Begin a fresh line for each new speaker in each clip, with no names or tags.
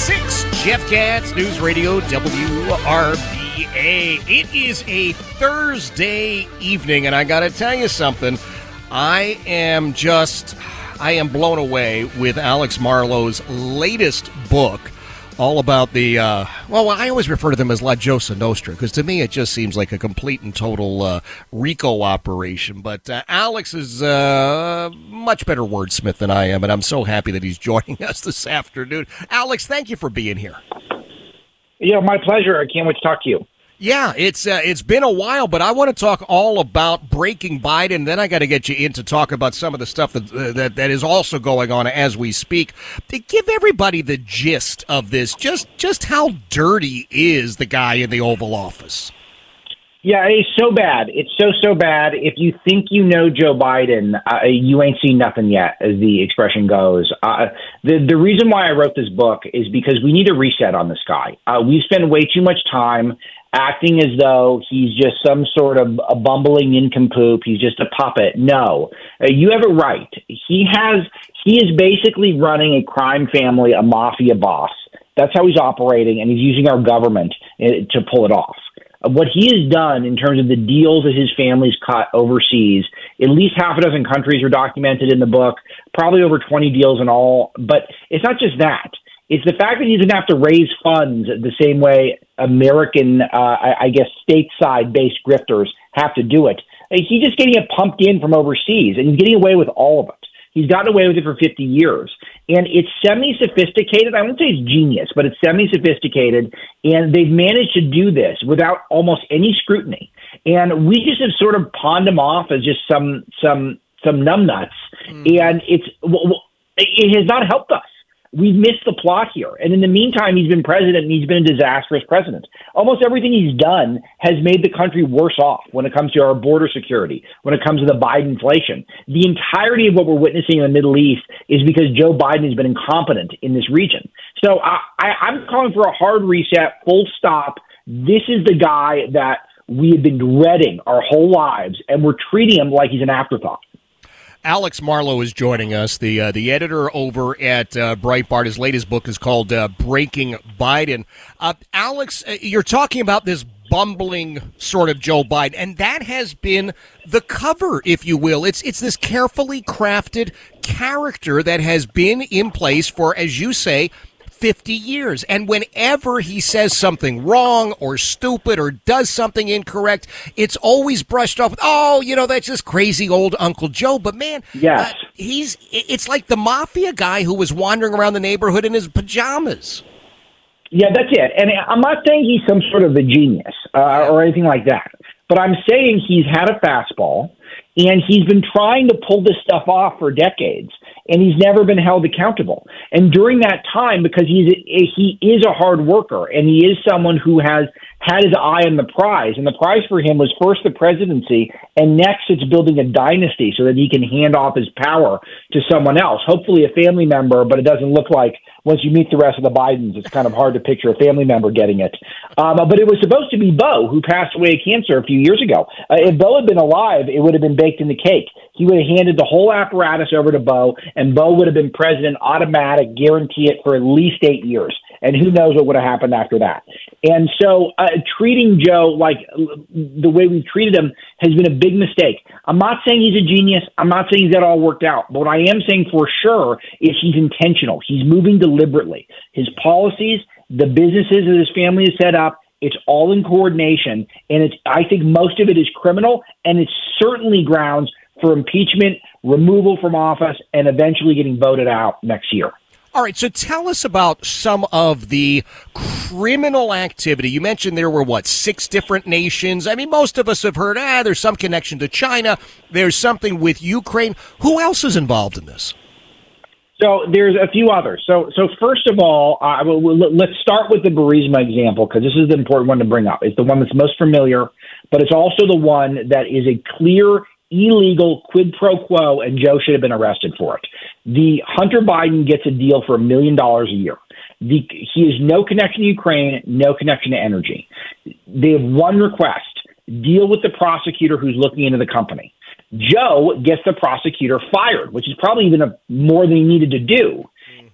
536, Jeff Katz, News Radio, WRVA. It is a Thursday evening, and I got to tell you something. I am just, I am blown away with Alex Marlow's latest book all about the uh, well i always refer to them as la Cosa Nostra because to me it just seems like a complete and total uh, rico operation. But uh, alex is uh, much better wordsmith than i am and i'm so happy that he's joining us this afternoon. Alex thank you for being here.
Yeah my pleasure. I can't wait to talk to you
yeah, it's uh, it's been a while, but I want to talk all about breaking Biden. Then I got to get you in to talk about some of the stuff that, uh, that that is also going on as we speak. To give everybody the gist of this, just just how dirty is the guy in the Oval Office?
Yeah, it's so bad. It's so so bad. If you think you know Joe Biden, uh, you ain't seen nothing yet, as the expression goes. Uh, the the reason why I wrote this book is because we need a reset on this guy. Uh, we spend way too much time acting as though he's just some sort of a bumbling nincompoop. He's just a puppet. No, uh, you have it right. He has. He is basically running a crime family, a mafia boss. That's how he's operating, and he's using our government uh, to pull it off. Uh, what he has done in terms of the deals that his family's cut overseas, at least half a dozen countries are documented in the book, probably over 20 deals in all. But it's not just that. It's the fact that he doesn't have to raise funds the same way American, uh, I, I guess, stateside based grifters have to do it. He's just getting it pumped in from overseas, and he's getting away with all of it. He's gotten away with it for 50 years. And it's semi sophisticated. I won't say it's genius, but it's semi sophisticated. And they've managed to do this without almost any scrutiny. And we just have sort of pawned him off as just some, some, some numbnuts. Mm. And it's, it has not helped us we've missed the plot here. And in the meantime, he's been president and he's been a disastrous president. Almost everything he's done has made the country worse off when it comes to our border security, when it comes to the Biden inflation. The entirety of what we're witnessing in the Middle East is because Joe Biden has been incompetent in this region. So I, I, I'm calling for a hard reset, full stop. This is the guy that we have been dreading our whole lives, and we're treating him like he's an afterthought.
Alex Marlow is joining us, the uh, the editor over at uh, Breitbart. His latest book is called uh, Breaking Biden. Uh, Alex, uh, you're talking about this bumbling sort of Joe Biden, and that has been the cover, if you will. It's it's this carefully crafted character that has been in place for, as you say, 50 years. And whenever he says something wrong or stupid or does something incorrect, it's always brushed off with, oh, you know, that's just crazy old Uncle Joe. But man,
yes. Uh,
he's, it's like the mafia guy who was wandering around the neighborhood in his pajamas.
Yeah, that's it. And I'm not saying he's some sort of a genius uh, or anything like that, but I'm saying he's had a fastball and he's been trying to pull this stuff off for decades and he's never been held accountable. And during that time, because he's a, he is a hard worker and he is someone who has had his eye on the prize, and the prize for him was first the presidency, and next it's building a dynasty so that he can hand off his power to someone else, hopefully a family member. But it doesn't look like once you meet the rest of the Bidens, it's kind of hard to picture a family member getting it. Um, but it was supposed to be Beau, who passed away of cancer a few years ago. Uh, if Beau had been alive, it would have been baked in the cake. He would have handed the whole apparatus over to Beau, and Beau would have been president automatic, guarantee it for at least eight years. And who knows what would have happened after that. And so, uh, treating Joe like the way we've treated him has been a big mistake. I'm not saying he's a genius. I'm not saying he's got all worked out. But what I am saying for sure is he's intentional. He's moving deliberately. His policies, the businesses that his family has set up, it's all in coordination, and it's. I think most of it is criminal, and it's certainly grounds for impeachment, removal from office, and eventually getting voted out next year.
All right, so tell us about some of the criminal activity. You mentioned there were what six different nations. I mean, most of us have heard ah, there's some connection to China. There's something with Ukraine. Who else is involved in this?
So there's a few others. So so first of all, uh, let's start with the Burisma example because this is the important one to bring up. It's the one that's most familiar, but it's also the one that is a clear illegal quid pro quo, and Joe should have been arrested for it. The Hunter Biden gets a deal for a million dollars a year. The, he has no connection to Ukraine, no connection to energy. They have one request deal with the prosecutor who's looking into the company. Joe gets the prosecutor fired, which is probably even a, more than he needed to do.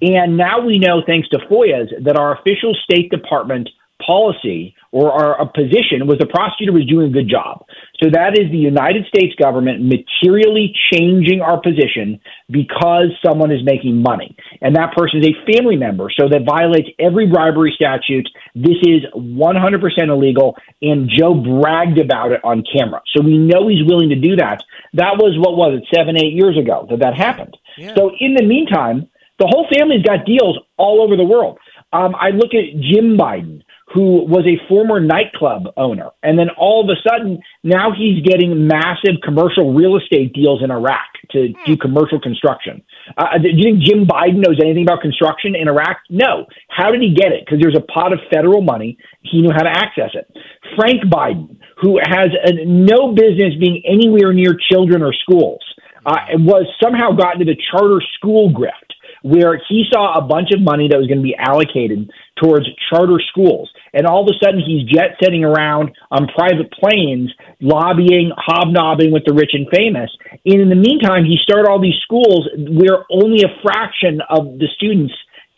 And now we know, thanks to FOIA's, that our official State Department policy or our position was the prosecutor was doing a good job. So that is the United States government materially changing our position because someone is making money. And that person is a family member. So that violates every bribery statute. This is 100% illegal. And Joe bragged about it on camera. So we know he's willing to do that. That was, what was it, seven, eight years ago that that happened. Yeah. So in the meantime, the whole family's got deals all over the world. Um, I look at Jim Biden who was a former nightclub owner. And then all of a sudden, now he's getting massive commercial real estate deals in Iraq to do commercial construction. Uh, do you think Jim Biden knows anything about construction in Iraq? No. How did he get it? Because there's a pot of federal money. He knew how to access it. Frank Biden, who has a, no business being anywhere near children or schools, uh, was somehow gotten to the charter school grift where he saw a bunch of money that was going to be allocated towards charter schools. And all of a sudden, he's jet setting around on private planes, lobbying, hobnobbing with the rich and famous. And in the meantime, he started all these schools where only a fraction of the students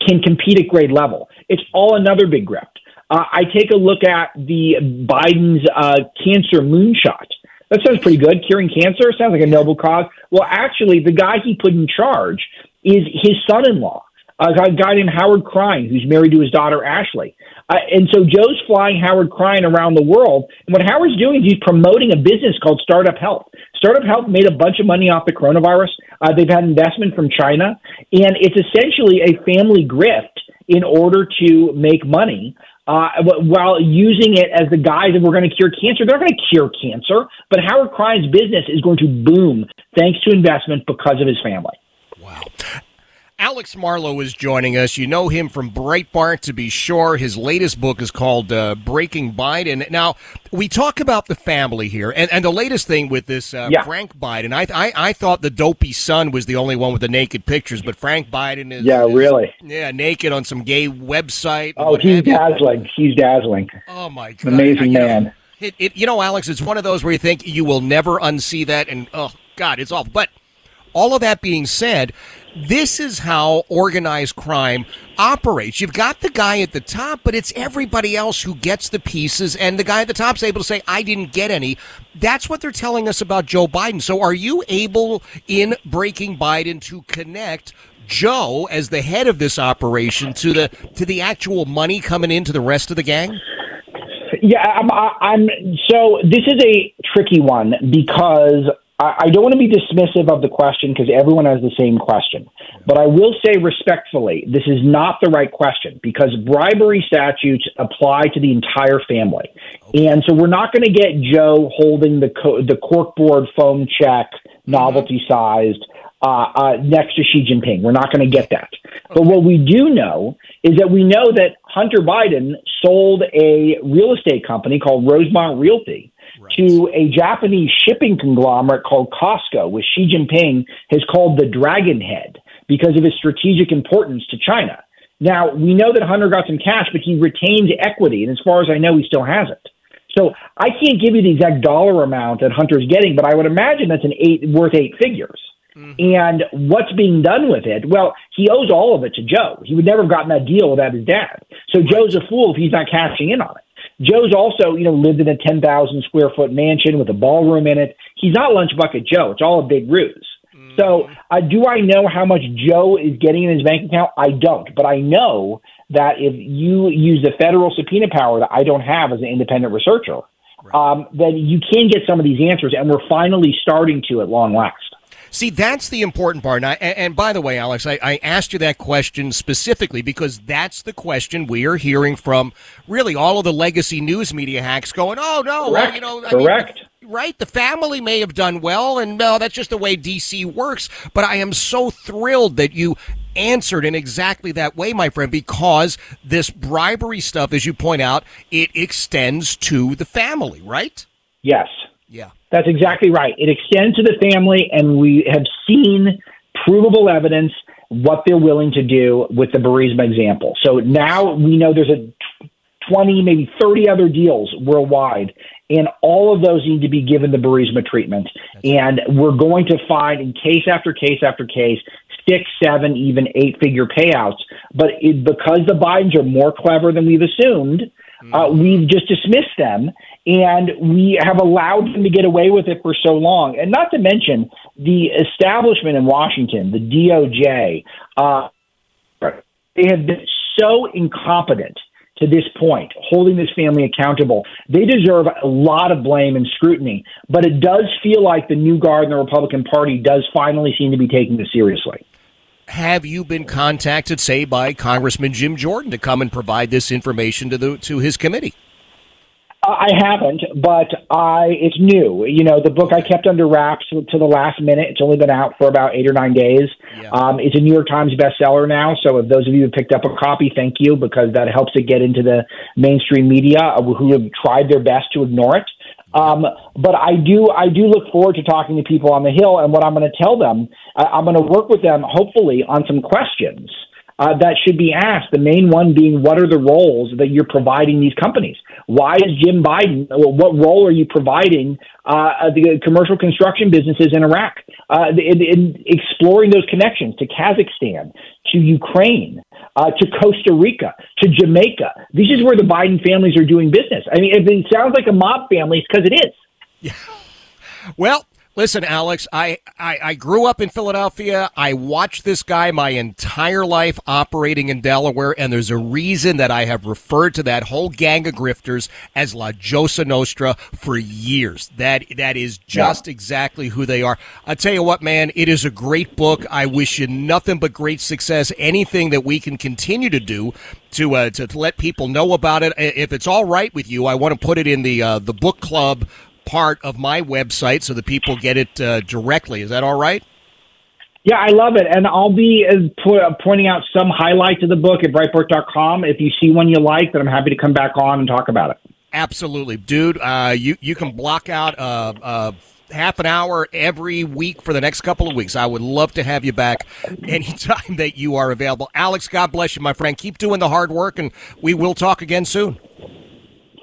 can compete at grade level. It's all another big grift. Uh, I take a look at the Biden's uh, cancer moonshot. That sounds pretty good. Curing cancer sounds like a noble cause. Well, actually, the guy he put in charge is his son-in-law, a guy named Howard Krein, who's married to his daughter Ashley. Uh, and so Joe's flying Howard Krein around the world. And what Howard's doing is he's promoting a business called Startup Health. Startup Health made a bunch of money off the coronavirus. Uh, they've had investment from China, and it's essentially a family grift in order to make money. Uh, while using it as the guise that we're going to cure cancer, they're going to cure cancer. But Howard Krein's business is going to boom thanks to investment because of his family.
Wow. Alex Marlow is joining us. You know him from Breitbart, to be sure. His latest book is called uh, Breaking Biden. Now, we talk about the family here, and, and the latest thing with this uh, yeah. Frank Biden. I, I, I thought the dopey son was the only one with the naked pictures, but Frank Biden is
yeah,
is,
really
yeah, naked on some gay website.
Oh, he's dazzling. He's dazzling.
Oh my god,
amazing I, man.
It, it, you know, Alex, it's one of those where you think you will never unsee that, and oh god, it's awful, but all of that being said, this is how organized crime operates. You've got the guy at the top, but it's everybody else who gets the pieces, and the guy at the top is able to say, I didn't get any. That's what they're telling us about Joe Biden. So are you able in breaking Biden to connect Joe as the head of this operation to the to the actual money coming into the rest of the gang?
Yeah, I'm, I'm so this is a tricky one because I don't want to be dismissive of the question because everyone has the same question. But I will say respectfully, this is not the right question because bribery statutes apply to the entire family. And so we're not going to get Joe holding the, co- the corkboard foam check, novelty sized, uh, uh, next to Xi Jinping. We're not going to get that. But what we do know is that we know that Hunter Biden sold a real estate company called Rosemont Realty right. to a Japanese shipping conglomerate called COSCO, which Xi Jinping has called the Dragon Head because of his strategic importance to China. Now, we know that Hunter got some cash, but he retained equity, and as far as I know, he still has it. So I can't give you the exact dollar amount that Hunter's getting, but I would imagine that's an eight worth eight figures. Mm-hmm. And what's being done with it? Well, he owes all of it to Joe. He would never have gotten that deal without his dad. So. Joe's a fool if he's not cashing in on it. Joe's also, you know, lived in a 10,000 square foot mansion with a ballroom in it. He's not Lunch Bucket Joe. It's all a big ruse. Mm-hmm. So, uh, do I know how much Joe is getting in his bank account? I don't, but I know that if you use the federal subpoena power that I don't have as an independent researcher, right. um, then you can get some of these answers, and we're finally starting to at long last.
See, that's the important part. And, I, and by the way, Alex, I, I, asked you that question specifically because that's the question we are hearing from really all of the legacy news media hacks going, oh, no,
Correct.
Well, you know,
I Correct.
Mean, right? The family may have done well, and no, that's just the way DC works. But I am so thrilled that you answered in exactly that way, my friend, because this bribery stuff, as you point out, it extends to the family, right?
Yes.
Yeah.
That's exactly right. It extends to the family, and we have seen provable evidence what they're willing to do with the Burisma example. So now we know there's a 20, maybe 30 other deals worldwide and all of those need to be given the Burisma treatment. And we're going to find in case after case after case six, seven, even eight figure payouts. But it, because the Bidens are more clever than we've assumed, uh, mm-hmm. we've just dismissed them and we have allowed them to get away with it for so long. And not to mention the establishment in Washington, the DOJ, uh, they have been so incompetent to this point, holding this family accountable. They deserve a lot of blame and scrutiny, but it does feel like the new guard in the Republican Party does finally seem to be taking this seriously.
Have you been contacted, say, by Congressman Jim Jordan to come and provide this information to the to his committee?
I haven't, but I it's new. You know, the book I kept under wraps to the last minute. It's only been out for about eight or nine days. Yeah. Um, it's a New York Times bestseller now. So if those of you who picked up a copy, thank you because that helps it get into the mainstream media who have tried their best to ignore it. Um, but I do, I do look forward to talking to people on the Hill, and what I'm going to tell them, I, I'm going to work with them, hopefully, on some questions uh, that should be asked. The main one being, what are the roles that you're providing these companies? Why is Jim Biden? What role are you providing uh, the commercial construction businesses in Iraq? Uh, in, in exploring those connections to Kazakhstan, to Ukraine, uh, to Costa Rica, to Jamaica. This is where the Biden families are doing business. I mean, it sounds like a mob family, it's because it is.
Yeah. Well, Listen, Alex, I, I, I, grew up in Philadelphia. I watched this guy my entire life operating in Delaware, and there's a reason that I have referred to that whole gang of grifters as La Josa Nostra for years. That that is just yeah. exactly who they are. I tell you what, man, it is a great book. I wish you nothing but great success. Anything that we can continue to do to uh, to, let people know about it. If it's all right with you, I want to put it in the uh, the book club part of my website so that people get it uh, directly. Is that all right?
Yeah, I love it. And I'll be uh, uh, pointing out some highlights of the book at Breitbart.com. If you see one you like, then I'm happy to come back on and talk about it.
Absolutely. Dude, uh, you, you can block out uh, uh, half an hour every week for the next couple of weeks. I would love to have you back anytime that you are available. Alex, God bless you, my friend. Keep doing the hard work, and we will talk again soon.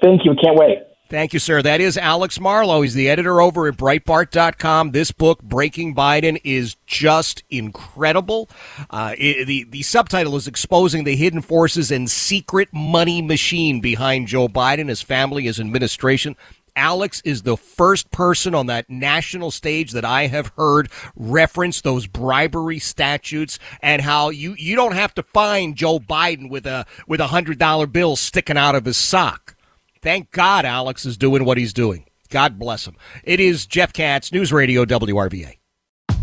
Thank you. Can't wait.
Thank you, sir. That is Alex Marlow. He's the editor over at Breitbart.com. This book, Breaking Biden, is just incredible. Uh, it, the, the subtitle is Exposing the Hidden Forces and Secret Money Machine Behind Joe Biden, his family, his administration. Alex is the first person on that national stage that I have heard reference those bribery statutes and how you, you don't have to find Joe Biden with a with a hundred dollar bill sticking out of his sock. Thank God Alex is doing what he's doing. God bless him. It is Jeff Katz, News Radio WRVA.